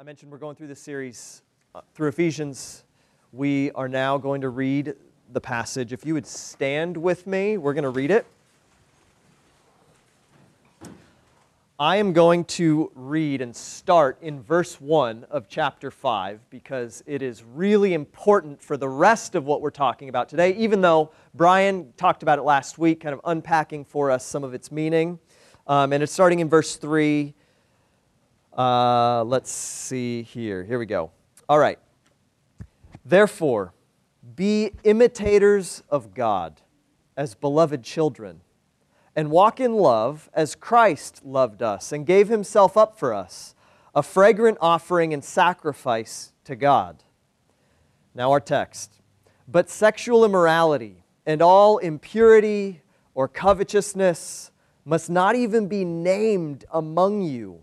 I mentioned we're going through this series uh, through Ephesians. We are now going to read the passage. If you would stand with me, we're going to read it. I am going to read and start in verse 1 of chapter 5 because it is really important for the rest of what we're talking about today, even though Brian talked about it last week, kind of unpacking for us some of its meaning. Um, and it's starting in verse 3 uh, let's see here. Here we go. All right. Therefore, be imitators of God as beloved children, and walk in love as Christ loved us and gave himself up for us, a fragrant offering and sacrifice to God. Now, our text. But sexual immorality and all impurity or covetousness must not even be named among you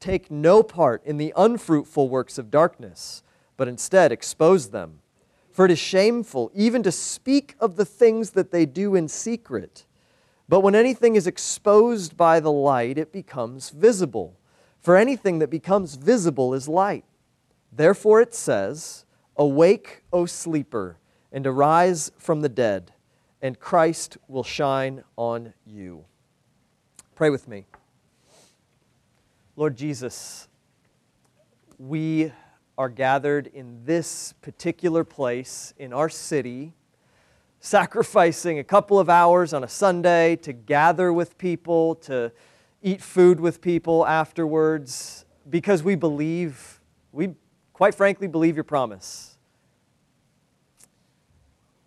Take no part in the unfruitful works of darkness, but instead expose them. For it is shameful even to speak of the things that they do in secret. But when anything is exposed by the light, it becomes visible. For anything that becomes visible is light. Therefore it says, Awake, O sleeper, and arise from the dead, and Christ will shine on you. Pray with me. Lord Jesus, we are gathered in this particular place in our city, sacrificing a couple of hours on a Sunday to gather with people, to eat food with people afterwards, because we believe, we quite frankly believe your promise.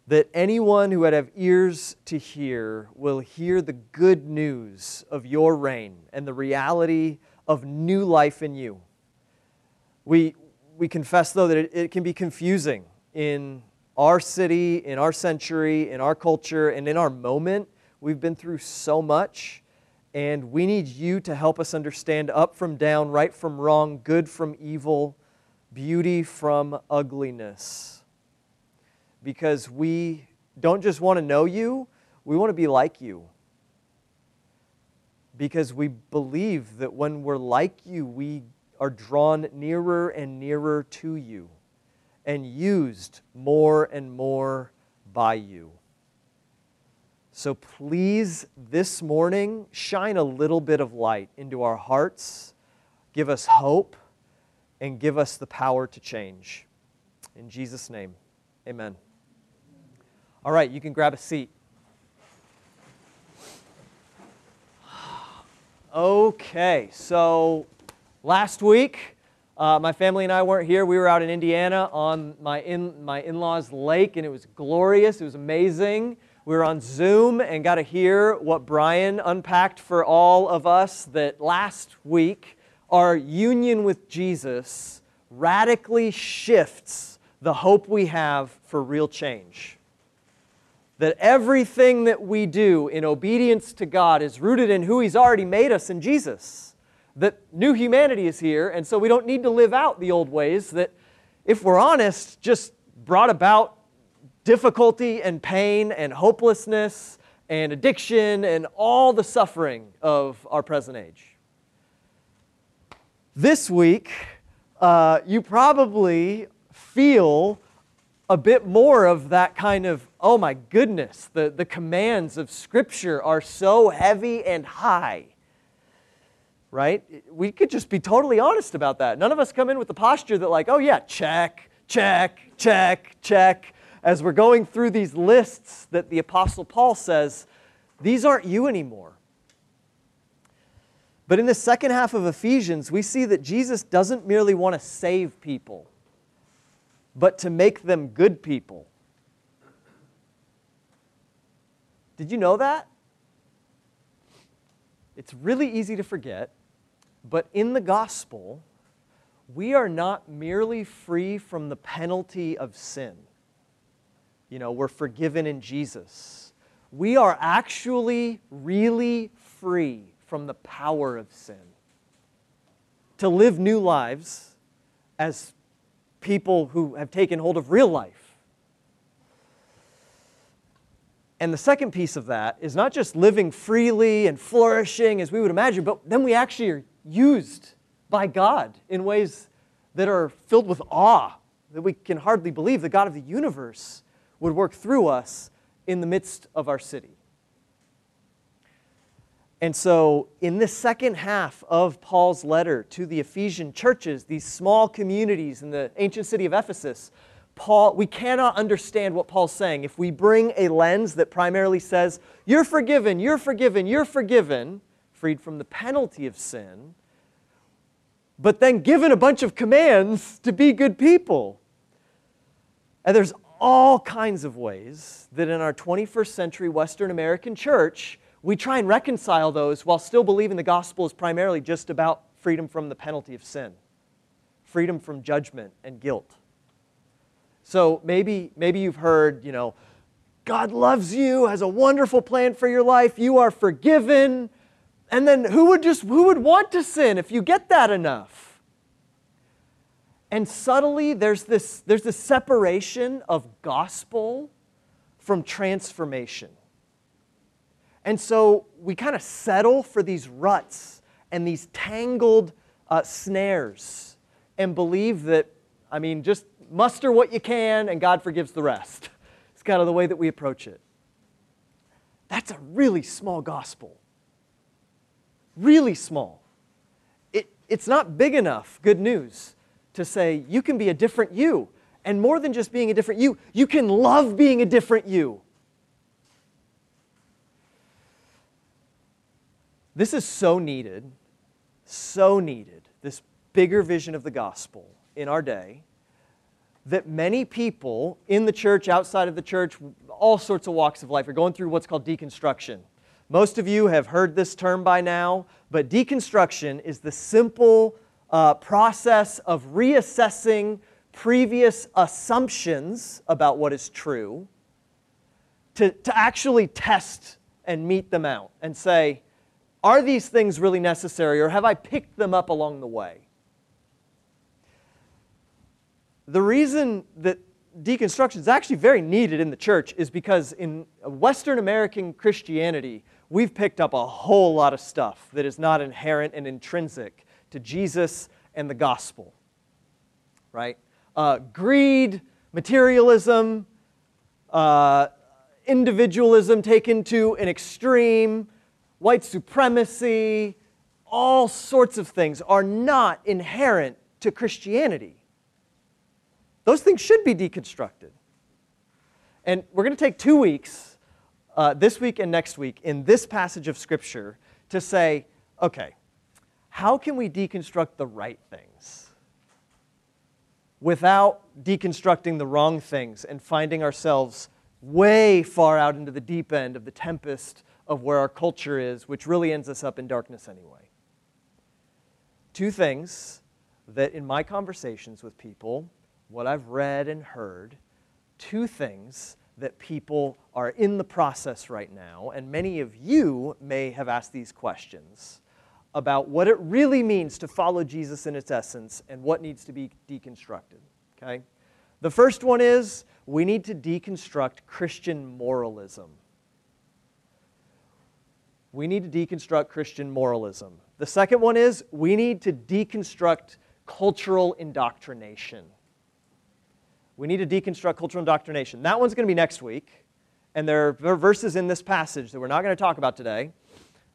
That anyone who would have ears to hear will hear the good news of your reign and the reality of new life in you. We, we confess, though, that it, it can be confusing in our city, in our century, in our culture, and in our moment. We've been through so much, and we need you to help us understand up from down, right from wrong, good from evil, beauty from ugliness. Because we don't just want to know you, we want to be like you because we believe that when we're like you, we are drawn nearer and nearer to you and used more and more by you. So please, this morning, shine a little bit of light into our hearts, give us hope, and give us the power to change. In Jesus' name, amen. All right, you can grab a seat. Okay, so last week, uh, my family and I weren't here. We were out in Indiana on my in my in-laws' lake, and it was glorious. It was amazing. We were on Zoom and got to hear what Brian unpacked for all of us. That last week, our union with Jesus radically shifts the hope we have for real change that everything that we do in obedience to God is rooted in who He's already made us in Jesus. That new humanity is here, and so we don't need to live out the old ways that, if we're honest, just brought about difficulty and pain and hopelessness and addiction and all the suffering of our present age. This week, uh, you probably feel a bit more of that kind of, oh my goodness, the, the commands of Scripture are so heavy and high. Right? We could just be totally honest about that. None of us come in with the posture that, like, oh yeah, check, check, check, check. As we're going through these lists that the Apostle Paul says, these aren't you anymore. But in the second half of Ephesians, we see that Jesus doesn't merely want to save people, but to make them good people. Did you know that? It's really easy to forget, but in the gospel, we are not merely free from the penalty of sin. You know, we're forgiven in Jesus. We are actually really free from the power of sin. To live new lives as people who have taken hold of real life. And the second piece of that is not just living freely and flourishing as we would imagine, but then we actually are used by God in ways that are filled with awe, that we can hardly believe the God of the universe would work through us in the midst of our city. And so, in this second half of Paul's letter to the Ephesian churches, these small communities in the ancient city of Ephesus, Paul, we cannot understand what Paul's saying if we bring a lens that primarily says, You're forgiven, you're forgiven, you're forgiven, freed from the penalty of sin, but then given a bunch of commands to be good people. And there's all kinds of ways that in our 21st century Western American church, we try and reconcile those while still believing the gospel is primarily just about freedom from the penalty of sin, freedom from judgment and guilt. So maybe, maybe you've heard, you know, God loves you, has a wonderful plan for your life, you are forgiven, and then who would just who would want to sin if you get that enough? And subtly there's this there's this separation of gospel from transformation. And so we kind of settle for these ruts and these tangled uh, snares and believe that, I mean, just muster what you can and God forgives the rest. It's kind of the way that we approach it. That's a really small gospel really small. It, it's not big enough, good news, to say you can be a different you. And more than just being a different you, you can love being a different you. This is so needed, so needed, this bigger vision of the gospel in our day, that many people in the church, outside of the church, all sorts of walks of life are going through what's called deconstruction. Most of you have heard this term by now, but deconstruction is the simple uh, process of reassessing previous assumptions about what is true to, to actually test and meet them out and say, are these things really necessary or have I picked them up along the way? The reason that deconstruction is actually very needed in the church is because in Western American Christianity, we've picked up a whole lot of stuff that is not inherent and intrinsic to Jesus and the gospel. Right? Uh, greed, materialism, uh, individualism taken to an extreme, white supremacy, all sorts of things are not inherent to Christianity. Those things should be deconstructed. And we're going to take two weeks uh, this week and next week in this passage of Scripture to say, okay, how can we deconstruct the right things without deconstructing the wrong things and finding ourselves way far out into the deep end of the tempest of where our culture is, which really ends us up in darkness anyway? Two things that in my conversations with people, what I've read and heard, two things that people are in the process right now, and many of you may have asked these questions about what it really means to follow Jesus in its essence and what needs to be deconstructed. Okay? The first one is we need to deconstruct Christian moralism. We need to deconstruct Christian moralism. The second one is we need to deconstruct cultural indoctrination. We need to deconstruct cultural indoctrination. That one's going to be next week. And there are verses in this passage that we're not going to talk about today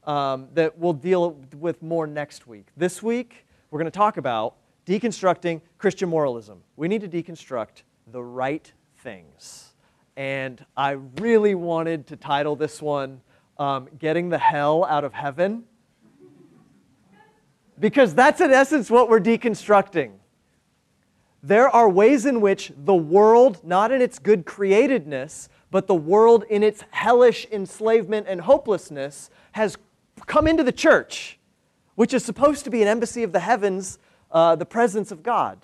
um, that we'll deal with more next week. This week, we're going to talk about deconstructing Christian moralism. We need to deconstruct the right things. And I really wanted to title this one um, Getting the Hell Out of Heaven. Because that's in essence what we're deconstructing. There are ways in which the world, not in its good createdness, but the world in its hellish enslavement and hopelessness, has come into the church, which is supposed to be an embassy of the heavens, uh, the presence of God.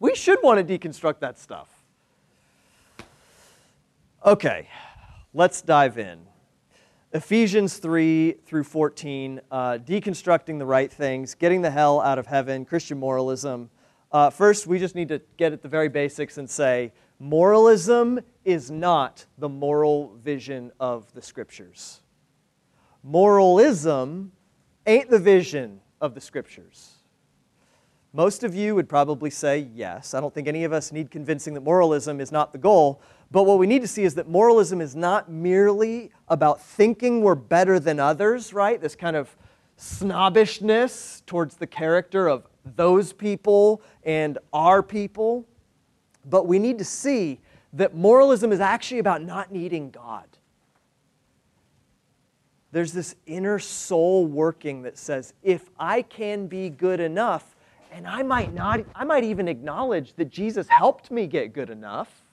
We should want to deconstruct that stuff. Okay, let's dive in. Ephesians 3 through 14, uh, deconstructing the right things, getting the hell out of heaven, Christian moralism. Uh, first, we just need to get at the very basics and say moralism is not the moral vision of the scriptures. Moralism ain't the vision of the scriptures. Most of you would probably say yes. I don't think any of us need convincing that moralism is not the goal. But what we need to see is that moralism is not merely about thinking we're better than others, right? This kind of snobbishness towards the character of those people and our people. But we need to see that moralism is actually about not needing God. There's this inner soul working that says, if I can be good enough, and I might not, I might even acknowledge that Jesus helped me get good enough.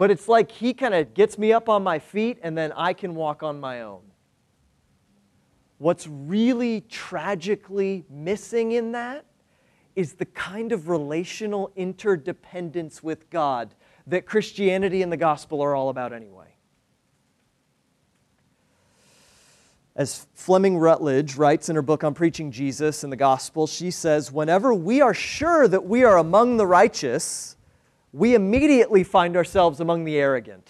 But it's like he kind of gets me up on my feet and then I can walk on my own. What's really tragically missing in that is the kind of relational interdependence with God that Christianity and the gospel are all about anyway. As Fleming Rutledge writes in her book on preaching Jesus and the gospel, she says, Whenever we are sure that we are among the righteous, we immediately find ourselves among the arrogant.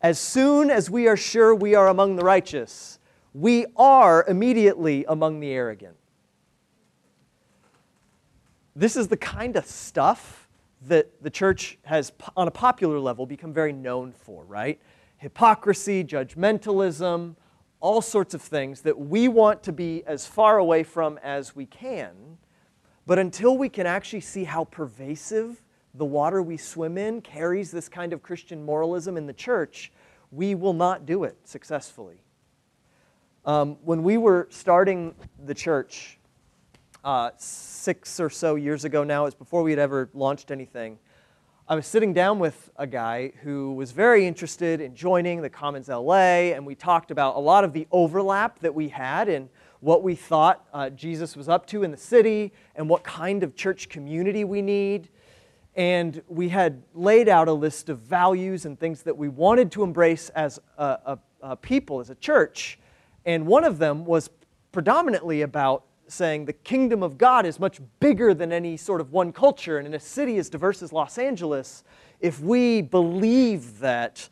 As soon as we are sure we are among the righteous, we are immediately among the arrogant. This is the kind of stuff that the church has, on a popular level, become very known for, right? hypocrisy, judgmentalism, all sorts of things that we want to be as far away from as we can. But until we can actually see how pervasive the water we swim in carries this kind of Christian moralism in the church, we will not do it successfully. Um, when we were starting the church uh, six or so years ago now, it's before we had ever launched anything, I was sitting down with a guy who was very interested in joining the Commons LA, and we talked about a lot of the overlap that we had in what we thought uh, Jesus was up to in the city and what kind of church community we need. And we had laid out a list of values and things that we wanted to embrace as a, a, a people, as a church. And one of them was predominantly about saying the kingdom of God is much bigger than any sort of one culture. And in a city as diverse as Los Angeles, if we believe that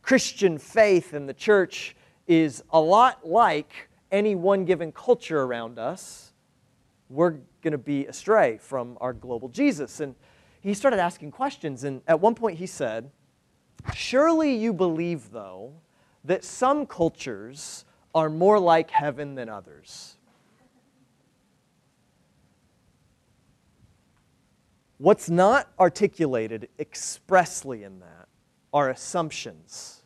Christian faith in the church is a lot like any one given culture around us, we're going to be astray from our global Jesus. And he started asking questions. And at one point he said, Surely you believe, though, that some cultures are more like heaven than others. What's not articulated expressly in that are assumptions.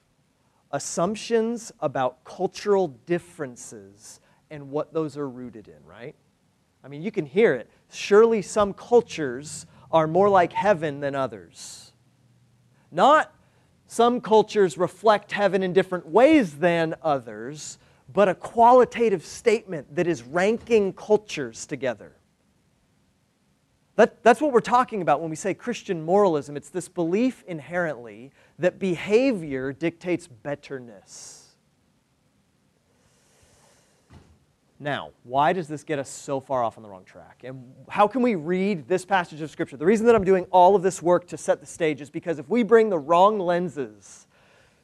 Assumptions about cultural differences and what those are rooted in, right? I mean, you can hear it. Surely some cultures are more like heaven than others. Not some cultures reflect heaven in different ways than others, but a qualitative statement that is ranking cultures together. That, that's what we're talking about when we say Christian moralism. It's this belief inherently that behavior dictates betterness. Now, why does this get us so far off on the wrong track? And how can we read this passage of Scripture? The reason that I'm doing all of this work to set the stage is because if we bring the wrong lenses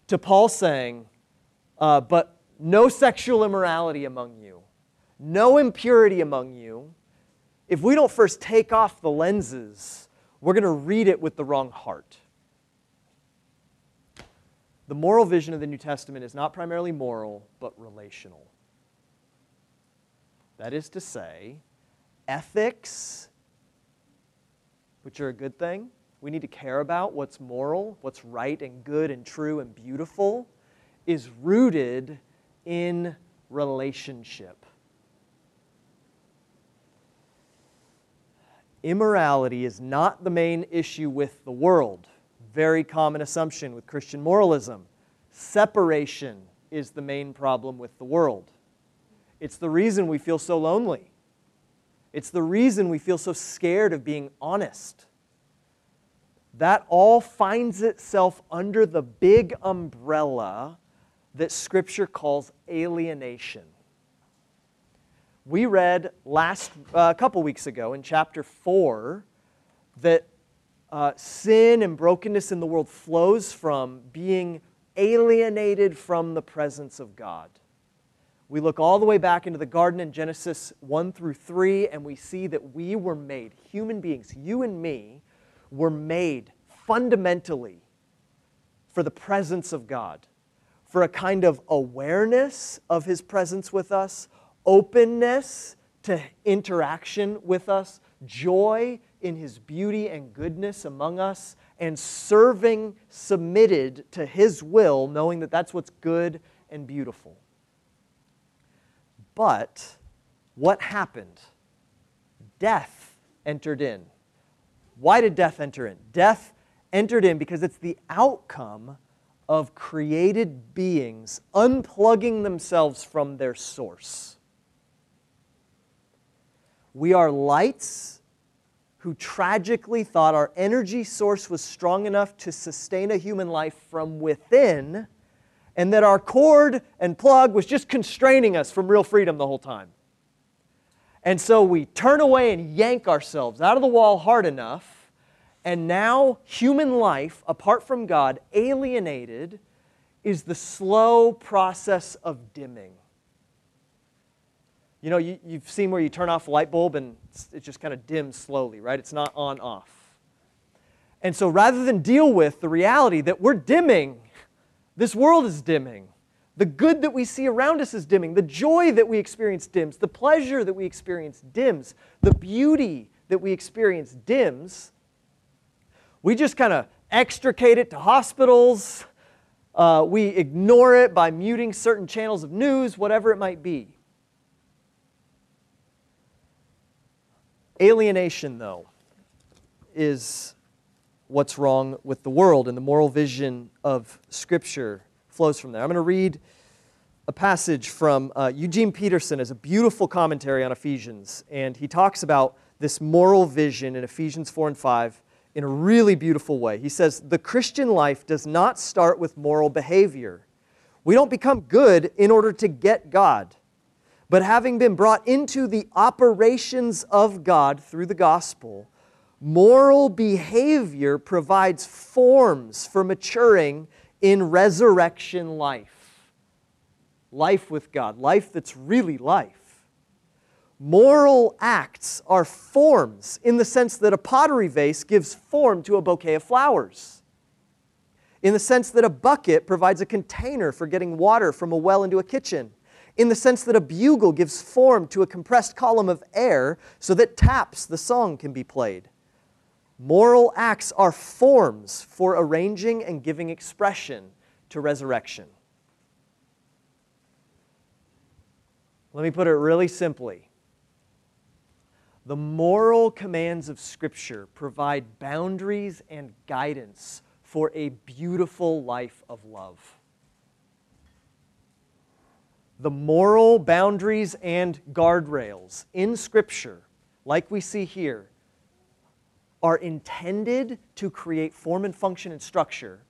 to Paul saying, uh, but no sexual immorality among you, no impurity among you, if we don't first take off the lenses, we're going to read it with the wrong heart. The moral vision of the New Testament is not primarily moral, but relational. That is to say, ethics, which are a good thing. We need to care about what's moral, what's right and good and true and beautiful, is rooted in relationship. Immorality is not the main issue with the world. Very common assumption with Christian moralism. Separation is the main problem with the world. It's the reason we feel so lonely. It's the reason we feel so scared of being honest. That all finds itself under the big umbrella that Scripture calls alienation. We read last a uh, couple weeks ago in chapter 4 that uh, sin and brokenness in the world flows from being alienated from the presence of God. We look all the way back into the garden in Genesis 1 through 3, and we see that we were made, human beings, you and me, were made fundamentally for the presence of God, for a kind of awareness of His presence with us, openness to interaction with us, joy in His beauty and goodness among us, and serving submitted to His will, knowing that that's what's good and beautiful. But what happened? Death entered in. Why did death enter in? Death entered in because it's the outcome of created beings unplugging themselves from their source. We are lights who tragically thought our energy source was strong enough to sustain a human life from within, and that our cord and plug was just constraining us from real freedom the whole time. And so we turn away and yank ourselves out of the wall hard enough and now, human life, apart from God, alienated, is the slow process of dimming. You know, you, have seen where you turn off a light bulb and it just kind of dims slowly, right? It's not on off. And so rather than deal with the reality that we're dimming, this world is dimming, the good that we see around us is dimming, the joy that we experience dims, the pleasure that we experience dims, the beauty that we experience dims, we just kind of extricate it to hospitals. Uh, we ignore it by muting certain channels of news, whatever it might be. Alienation, though, is what's wrong with the world, and the moral vision of Scripture flows from there. I'm going to read a passage from uh, Eugene Peterson as a beautiful commentary on Ephesians, and he talks about this moral vision in Ephesians 4 and 5 in a really beautiful way. He says, The Christian life does not start with moral behavior. We don't become good in order to get God. But having been brought into the operations of God through the gospel, moral behavior provides forms for maturing in resurrection life. Life with God, life that's really life. Moral acts are forms in the sense that a pottery vase gives form to a bouquet of flowers. In the sense that a bucket provides a container for getting water from a well into a kitchen. In the sense that a bugle gives form to a compressed column of air so that taps the song can be played. Moral acts are forms for arranging and giving expression to resurrection. Let me put it really simply. The moral commands of Scripture provide boundaries and guidance for a beautiful life of love. The moral boundaries and guardrails in Scripture, like we see here, are intended to create form and function and structure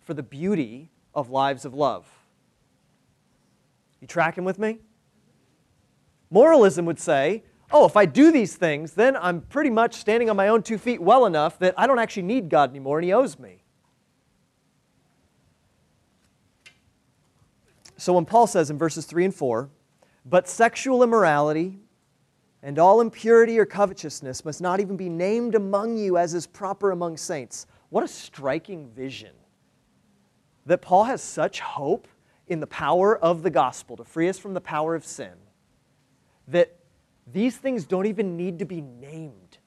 for the beauty of lives of love. You tracking with me? Moralism would say oh, if I do these things, then I'm pretty much standing on my own two feet well enough that I don't actually need God anymore and He owes me. So when Paul says in verses 3 and 4, but sexual immorality and all impurity or covetousness must not even be named among you as is proper among saints. What a striking vision. That Paul has such hope in the power of the gospel to free us from the power of sin that these things don't even need to be named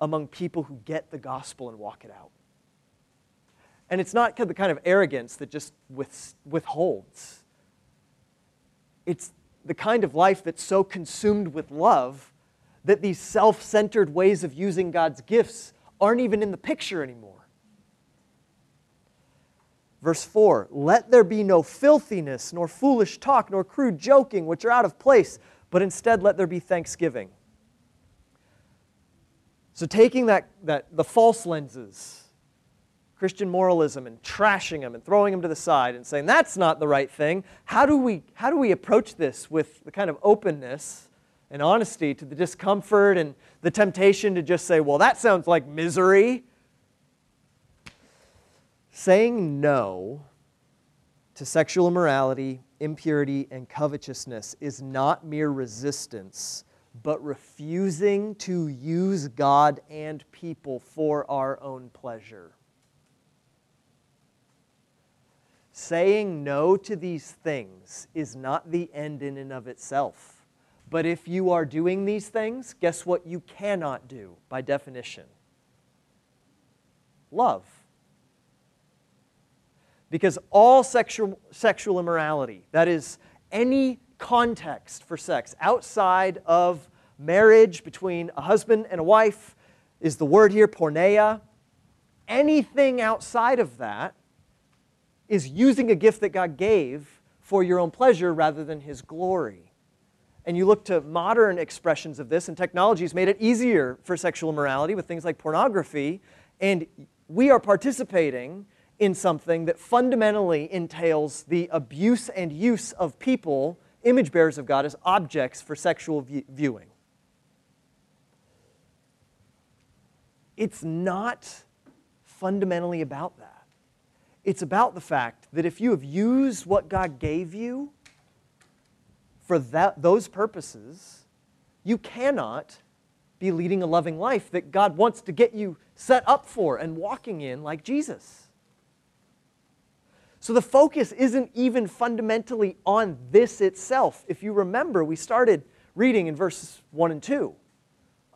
among people who get the gospel and walk it out. And it's not the kind of arrogance that just withholds. It's the kind of life that's so consumed with love that these self centered ways of using God's gifts aren't even in the picture anymore. Verse 4 Let there be no filthiness, nor foolish talk, nor crude joking, which are out of place, but instead let there be thanksgiving. So, taking that, that, the false lenses Christian moralism and trashing them and throwing them to the side and saying that's not the right thing. How do we, how do we approach this with the kind of openness and honesty to the discomfort and the temptation to just say, well, that sounds like misery? Saying no to sexual immorality, impurity, and covetousness is not mere resistance, but refusing to use God and people for our own pleasure. Saying no to these things is not the end in and of itself. But if you are doing these things, guess what you cannot do by definition? Love. Because all sexual, sexual immorality, that is, any context for sex outside of marriage between a husband and a wife, is the word here, porneia. Anything outside of that is using a gift that God gave for your own pleasure rather than His glory. And you look to modern expressions of this, and technology has made it easier for sexual immorality with things like pornography. And we are participating in something that fundamentally entails the abuse and use of people, image bearers of God, as objects for sexual view- viewing. It's not fundamentally about that. It's about the fact that if you have used what God gave you for that, those purposes, you cannot be leading a loving life that God wants to get you set up for and walking in like Jesus. So the focus isn't even fundamentally on this itself. If you remember, we started reading in verses 1 and 2.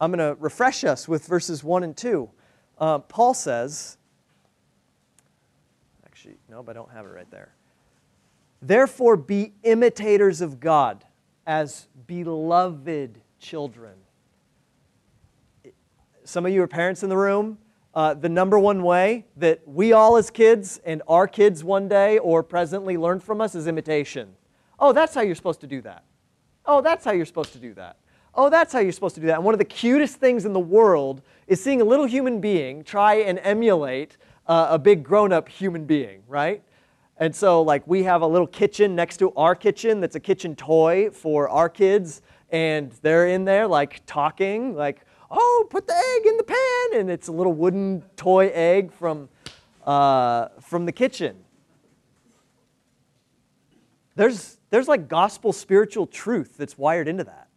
I'm going to refresh us with verses 1 and 2. Uh, Paul says, sheet. Nope, I don't have it right there. Therefore, be imitators of God as beloved children. Some of you are parents in the room. Uh, the number one way that we all as kids and our kids one day or presently learn from us is imitation. Oh, that's how you're supposed to do that. Oh, that's how you're supposed to do that. Oh, that's how you're supposed to do that. And one of the cutest things in the world is seeing a little human being try and emulate uh, a big grown up human being, right? And so, like, we have a little kitchen next to our kitchen that's a kitchen toy for our kids, and they're in there, like, talking, like, oh, put the egg in the pan, and it's a little wooden toy egg from, uh, from the kitchen. There's, there's like gospel spiritual truth that's wired into that.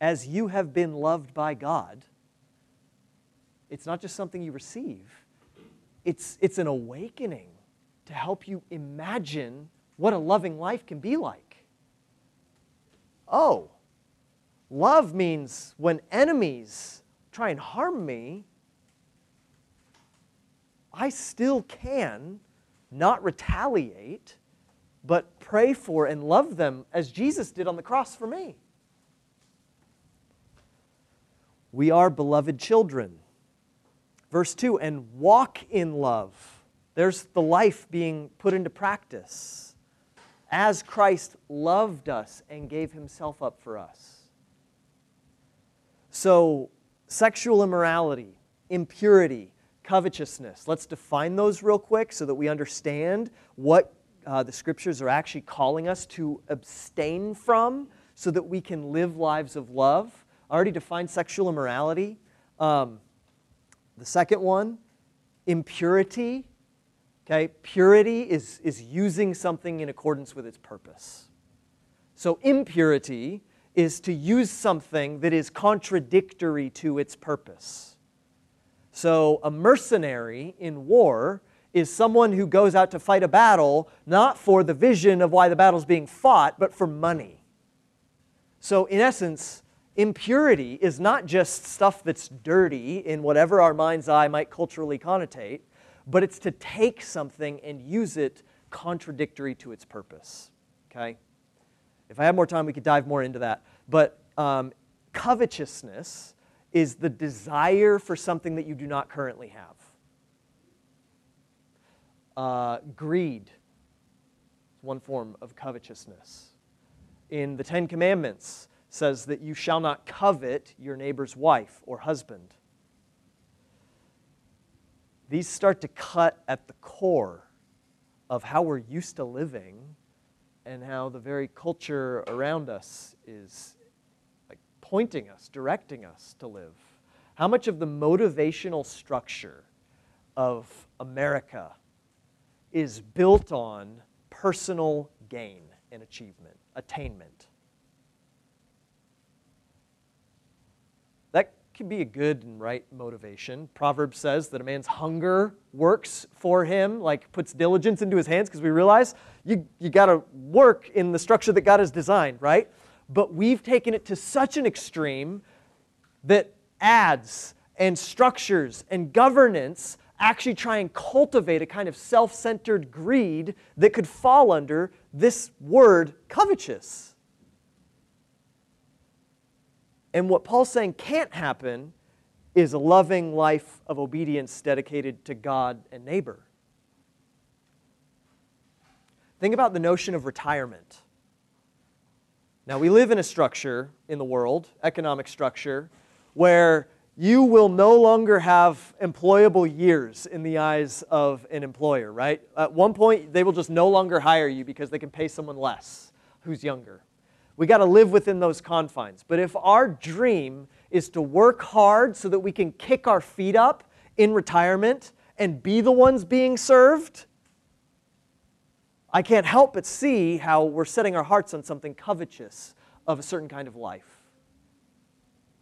As you have been loved by God, it's not just something you receive, it's, it's an awakening to help you imagine what a loving life can be like. Oh, love means when enemies try and harm me, I still can not retaliate, but pray for and love them as Jesus did on the cross for me. We are beloved children. Verse 2 and walk in love. There's the life being put into practice. As Christ loved us and gave himself up for us. So, sexual immorality, impurity, covetousness. Let's define those real quick so that we understand what uh, the scriptures are actually calling us to abstain from so that we can live lives of love. I already defined sexual immorality. Um, the second one, impurity. Okay, purity is, is using something in accordance with its purpose. So, impurity is to use something that is contradictory to its purpose. So, a mercenary in war is someone who goes out to fight a battle not for the vision of why the battle is being fought, but for money. So, in essence, impurity is not just stuff that's dirty in whatever our mind's eye might culturally connotate, but it's to take something and use it contradictory to its purpose. Okay? If I had more time, we could dive more into that. But um, covetousness is the desire for something that you do not currently have. Uh, greed is one form of covetousness. In the Ten Commandments, says that you shall not covet your neighbor's wife or husband. These start to cut at the core of how we're used to living and how the very culture around us is like pointing us, directing us to live. How much of the motivational structure of America is built on personal gain and achievement, attainment? Can be a good and right motivation. Proverbs says that a man's hunger works for him, like puts diligence into his hands, because we realize you, you got to work in the structure that God has designed, right? But we've taken it to such an extreme that ads and structures and governance actually try and cultivate a kind of self centered greed that could fall under this word covetous. And what Paul's saying can't happen is a loving life of obedience dedicated to God and neighbor. Think about the notion of retirement. Now, we live in a structure in the world, economic structure, where you will no longer have employable years in the eyes of an employer, right? At one point, they will just no longer hire you because they can pay someone less who's younger. We got to live within those confines. But if our dream is to work hard so that we can kick our feet up in retirement and be the ones being served, I can't help but see how we're setting our hearts on something covetous of a certain kind of life.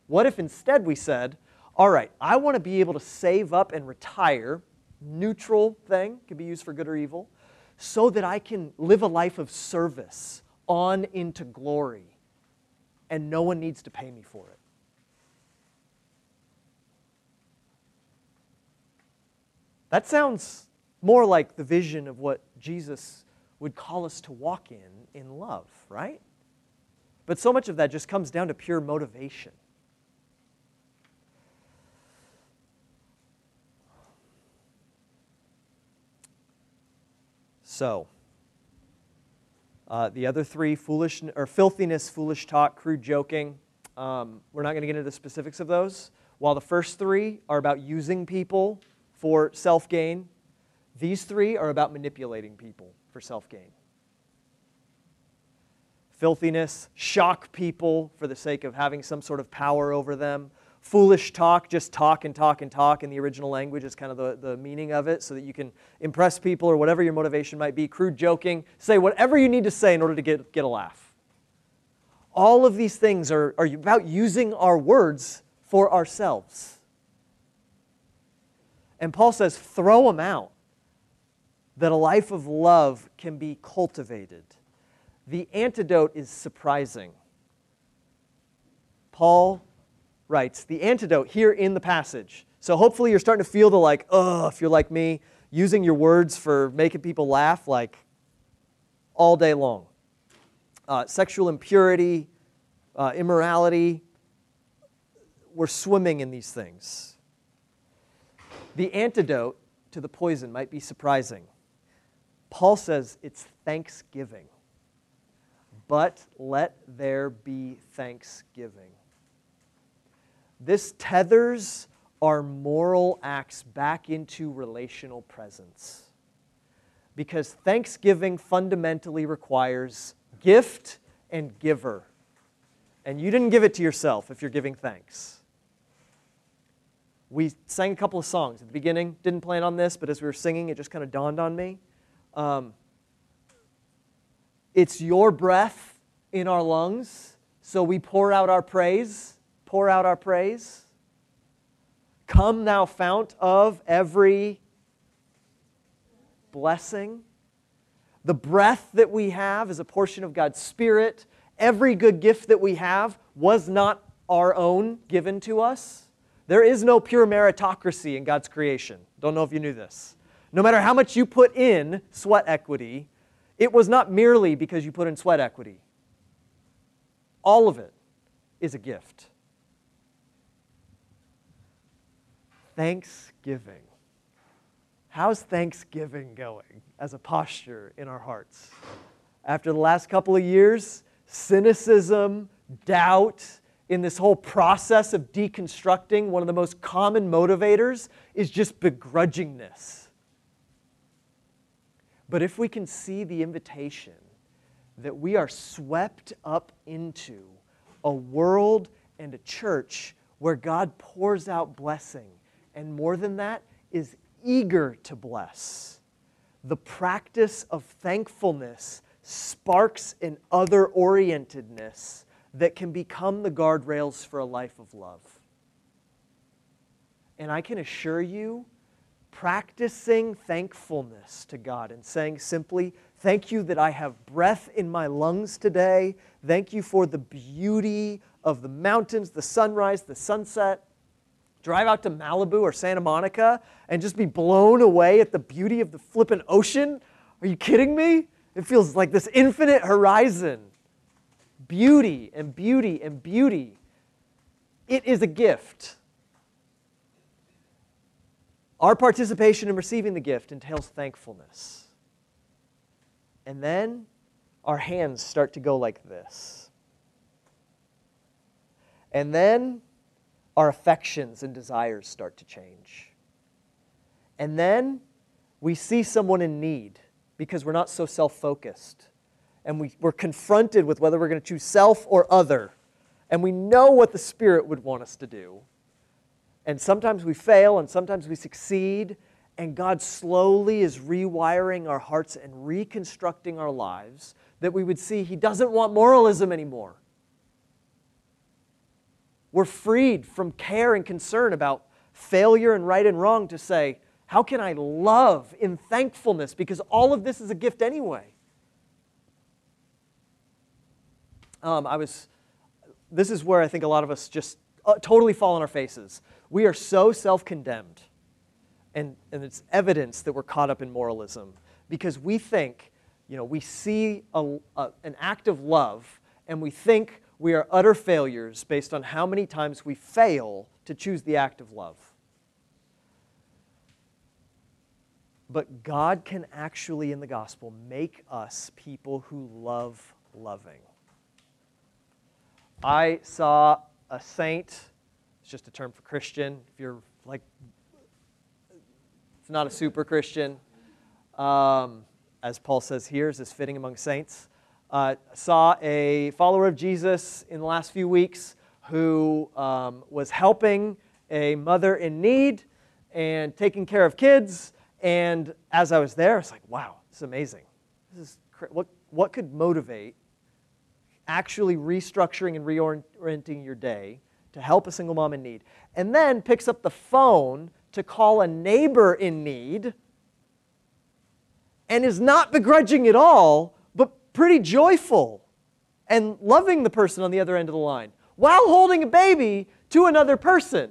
What if instead we said, all right, I want to be able to save up and retire, neutral thing, can be used for good or evil, so that I can live a life of service on into glory, and no one needs to pay me for it. That sounds more like the vision of what Jesus would call us to walk in in love, right? But so much of that just comes down to pure motivation. So, uh, the other three, foolish or filthiness, foolish talk, crude joking. Um, we're not going to get into the specifics of those. While the first three are about using people for self gain, these three are about manipulating people for self gain. Filthiness, shock people for the sake of having some sort of power over them foolish talk, just talk and talk and talk in the original language is kind of the, the meaning of it, so that you can impress people or whatever your motivation might be. Crude joking, say whatever you need to say in order to get, get a laugh. All of these things are, are about using our words for ourselves. And Paul says, throw them out, that a life of love can be cultivated. The antidote is surprising. Paul writes the antidote here in the passage. So hopefully you're starting to feel the like, oh, if you're like me, using your words for making people laugh like all day long. Uh, sexual impurity, uh, immorality, we're swimming in these things. The antidote to the poison might be surprising. Paul says it's thanksgiving. But let there be thanksgiving. This tethers our moral acts back into relational presence. Because thanksgiving fundamentally requires gift and giver. And you didn't give it to yourself if you're giving thanks. We sang a couple of songs at the beginning, didn't plan on this, but as we were singing, it just kind of dawned on me. Um, it's your breath in our lungs, so we pour out our praise pour out our praise? Come, thou fount of every blessing. The breath that we have is a portion of God's Spirit. Every good gift that we have was not our own given to us. There is no pure meritocracy in God's creation. Don't know if you knew this. No matter how much you put in sweat equity, it was not merely because you put in sweat equity. All of it is a gift. Thanksgiving. How's Thanksgiving going as a posture in our hearts? After the last couple of years, cynicism, doubt, in this whole process of deconstructing, one of the most common motivators is just begrudgingness. But if we can see the invitation that we are swept up into a world and a church where God pours out blessing, and more than that, is eager to bless, the practice of thankfulness sparks an other orientedness that can become the guardrails for a life of love. And I can assure you, practicing thankfulness to God and saying simply, Thank you that I have breath in my lungs today. Thank you for the beauty of the mountains, the sunrise, the sunset. Drive out to Malibu or Santa Monica and just be blown away at the beauty of the flippin' ocean. Are you kidding me? It feels like this infinite horizon beauty and beauty and beauty. It is a gift. Our participation in receiving the gift entails thankfulness. And then our hands start to go like this. And then our affections and desires start to change. And then we see someone in need because we're not so self focused and we, we're confronted with whether we're going to choose self or other. And we know what the Spirit would want us to do. And sometimes we fail and sometimes we succeed. And God slowly is rewiring our hearts and reconstructing our lives that we would see He doesn't want moralism anymore. We're freed from care and concern about failure and right and wrong to say, how can I love in thankfulness? Because all of this is a gift anyway. um, I was, this is where I think a lot of us just uh, totally fall on our faces. We are so self condemned, and, and it's evidence that we're caught up in moralism because we think, you know, we see a, a, an act of love and we think we are utter failures based on how many times we fail to choose the act of love. But God can actually, in the gospel, make us people who love loving. I saw a saint, it's just a term for Christian. If you're like, it's not a super Christian, um, as Paul says here, is this fitting among saints? Uh, saw a follower of Jesus in the last few weeks who um, was helping a mother in need and taking care of kids. And as I was there, I was like, wow, this is amazing. This is what, what could motivate actually restructuring and reorienting your day to help a single mom in need, and then picks up the phone to call a neighbor in need and is not begrudging at all, pretty joyful and loving the person on the other end of the line while holding a baby to another person.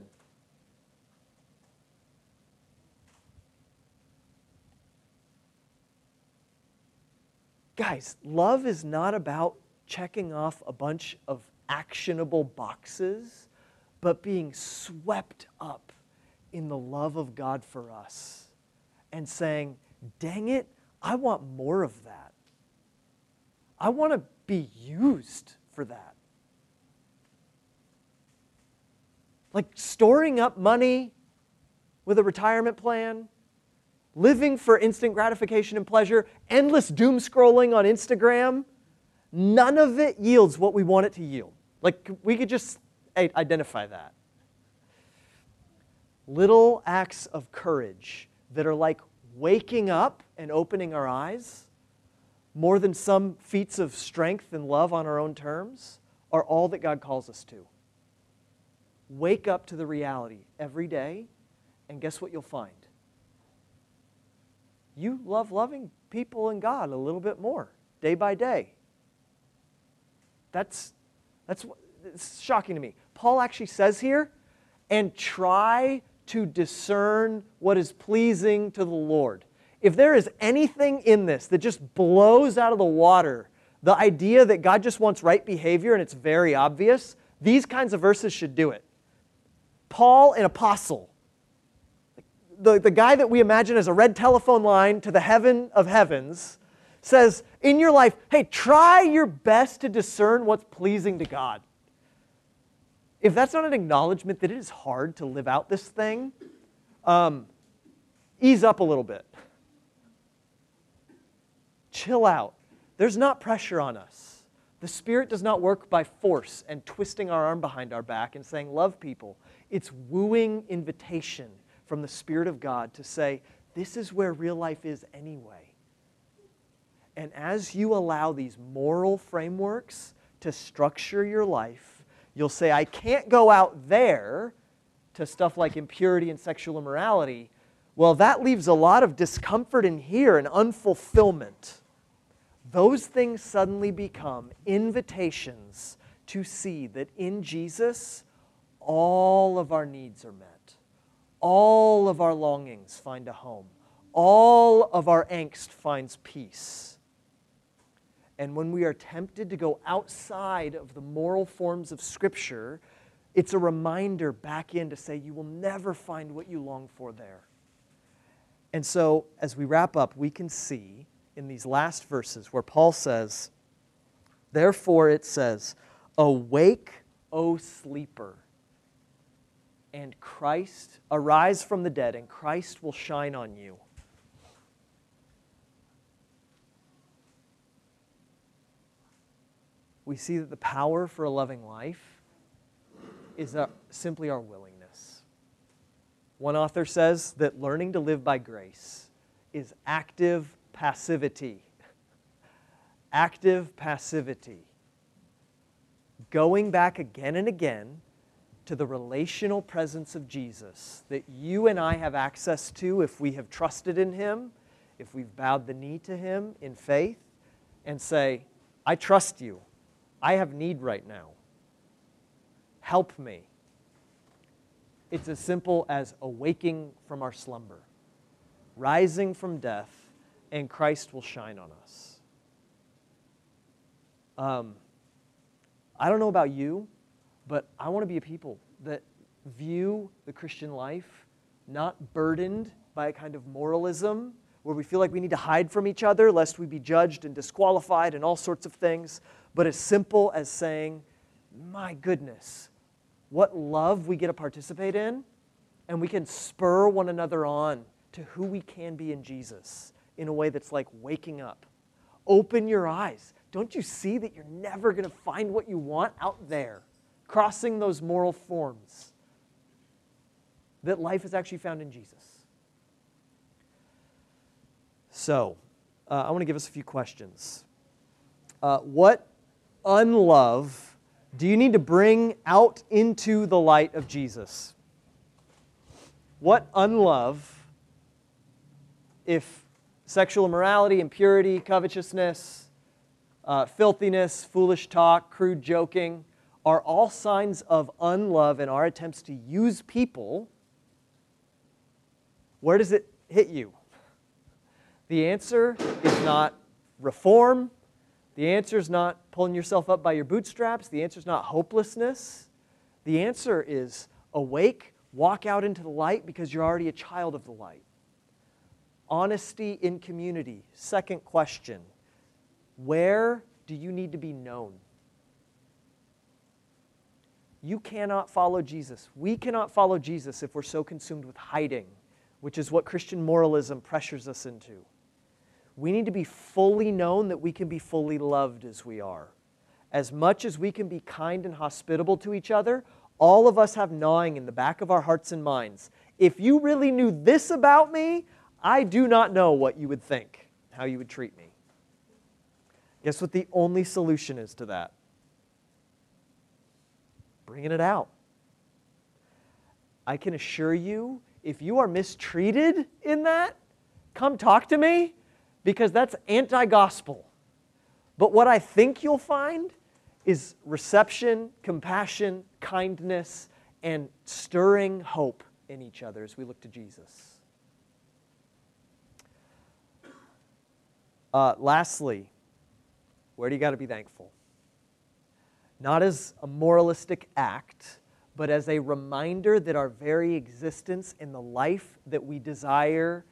Guys, love is not about checking off a bunch of actionable boxes, but being swept up in the love of God for us and saying, dang it, I want more of that. I want to be used for that. Like storing up money with a retirement plan, living for instant gratification and pleasure, endless doom scrolling on Instagram none of it yields what we want it to yield. Like, we could just identify that. Little acts of courage that are like waking up and opening our eyes, more than some feats of strength and love on our own terms, are all that God calls us to. Wake up to the reality every day, and guess what you'll find? You love loving people and God a little bit more day by day. That's, that's it's shocking to me. Paul actually says here, and try to discern what is pleasing to the Lord. If there is anything in this that just blows out of the water the idea that God just wants right behavior and it's very obvious, these kinds of verses should do it. Paul, an apostle, the, the guy that we imagine as a red telephone line to the heaven of heavens, says in your life, hey, try your best to discern what's pleasing to God. If that's not an acknowledgement that it is hard to live out this thing, um, ease up a little bit. Chill out. There's not pressure on us. The Spirit does not work by force and twisting our arm behind our back and saying, Love people. It's wooing invitation from the Spirit of God to say, This is where real life is anyway. And as you allow these moral frameworks to structure your life, you'll say, I can't go out there to stuff like impurity and sexual immorality. Well, that leaves a lot of discomfort in here and unfulfillment. Those things suddenly become invitations to see that in Jesus, all of our needs are met, all of our longings find a home, all of our angst finds peace. And when we are tempted to go outside of the moral forms of Scripture, it's a reminder back in to say, you will never find what you long for there. And so, as we wrap up, we can see in these last verses where Paul says, Therefore it says, Awake, O sleeper, and Christ, arise from the dead, and Christ will shine on you. we see that the power for a loving life is simply our willingness. One author says that learning to live by grace is active passivity. active passivity. Going back again and again to the relational presence of Jesus that you and I have access to if we have trusted in Him, if we've bowed the knee to Him in faith, and say, I trust you. I have need right now. Help me. It's as simple as awaking from our slumber, rising from death, and Christ will shine on us. Um, I don't know about you, but I want to be a people that view the Christian life not burdened by a kind of moralism where we feel like we need to hide from each other lest we be judged and disqualified and all sorts of things, but as simple as saying, My goodness, what love we get to participate in, and we can spur one another on to who we can be in Jesus in a way that's like waking up. Open your eyes. Don't you see that you're never going to find what you want out there, crossing those moral forms? That life is actually found in Jesus. So, uh, I want to give us a few questions. Uh, what unlove do you need to bring out into the light of Jesus? What unlove, if sexual immorality, impurity, covetousness, uh, filthiness, foolish talk, crude joking, are all signs of unlove in our attempts to use people, where does it hit you? The answer is not reform, the answer is not pulling yourself up by your bootstraps. The answer is not hopelessness. The answer is awake, walk out into the light because you're already a child of the light. Honesty in community. Second question Where do you need to be known? You cannot follow Jesus. We cannot follow Jesus if we're so consumed with hiding, which is what Christian moralism pressures us into. We need to be fully known that we can be fully loved as we are. As much as we can be kind and hospitable to each other, all of us have gnawing in the back of our hearts and minds. If you really knew this about me, I do not know what you would think, how you would treat me. Guess what the only solution is to that? Bringing it out. I can assure you, if you are mistreated in that, come talk to me because that's anti gospel. But what I think you'll find is reception, compassion, kindness, and stirring hope in each other as we look to Jesus. Uh, lastly, where do you got to be thankful? Not as a moralistic act, but as a reminder that our very existence and the life that we desire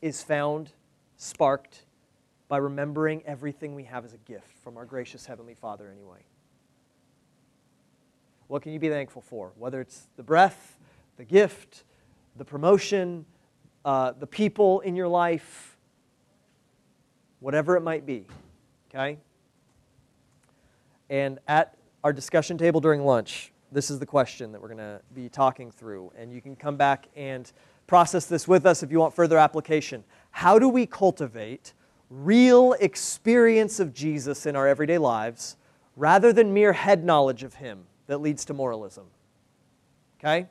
is found, sparked by remembering everything we have as a gift from our gracious Heavenly Father, anyway. What can you be thankful for? Whether it's the breath, the gift, the promotion, uh, the people in your life, whatever it might be. Okay? And at our discussion table during lunch, this is the question that we're going to be talking through. And you can come back and process this with us if you want further application. How do we cultivate real experience of Jesus in our everyday lives rather than mere head knowledge of Him that leads to moralism? Okay?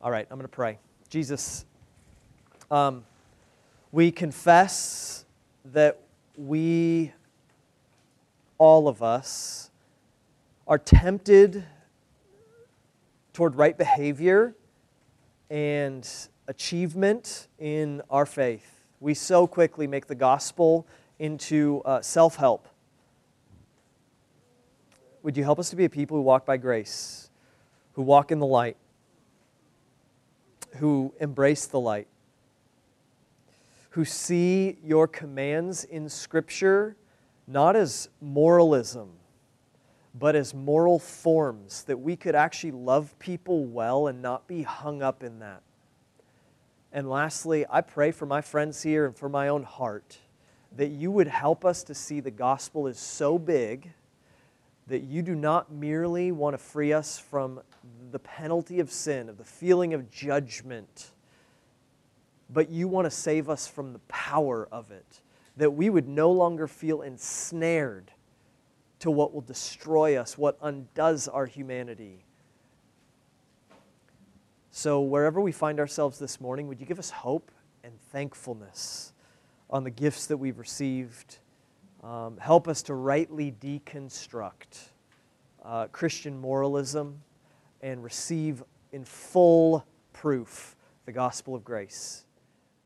All right, I'm going to pray. Jesus, um, we confess that we, all of us, are tempted toward right behavior and achievement in our faith. We so quickly make the gospel into uh, self help. Would you help us to be a people who walk by grace, who walk in the light, who embrace the light? Who see your commands in Scripture not as moralism, but as moral forms, that we could actually love people well and not be hung up in that. And lastly, I pray for my friends here and for my own heart that you would help us to see the gospel is so big that you do not merely want to free us from the penalty of sin, of the feeling of judgment but you want to save us from the power of it, that we would no longer feel ensnared to what will destroy us, what undoes our humanity. So, wherever we find ourselves this morning, would you give us hope and thankfulness on the gifts that we've received? Um, help us to rightly deconstruct uh, Christian moralism and receive in full proof the gospel of grace.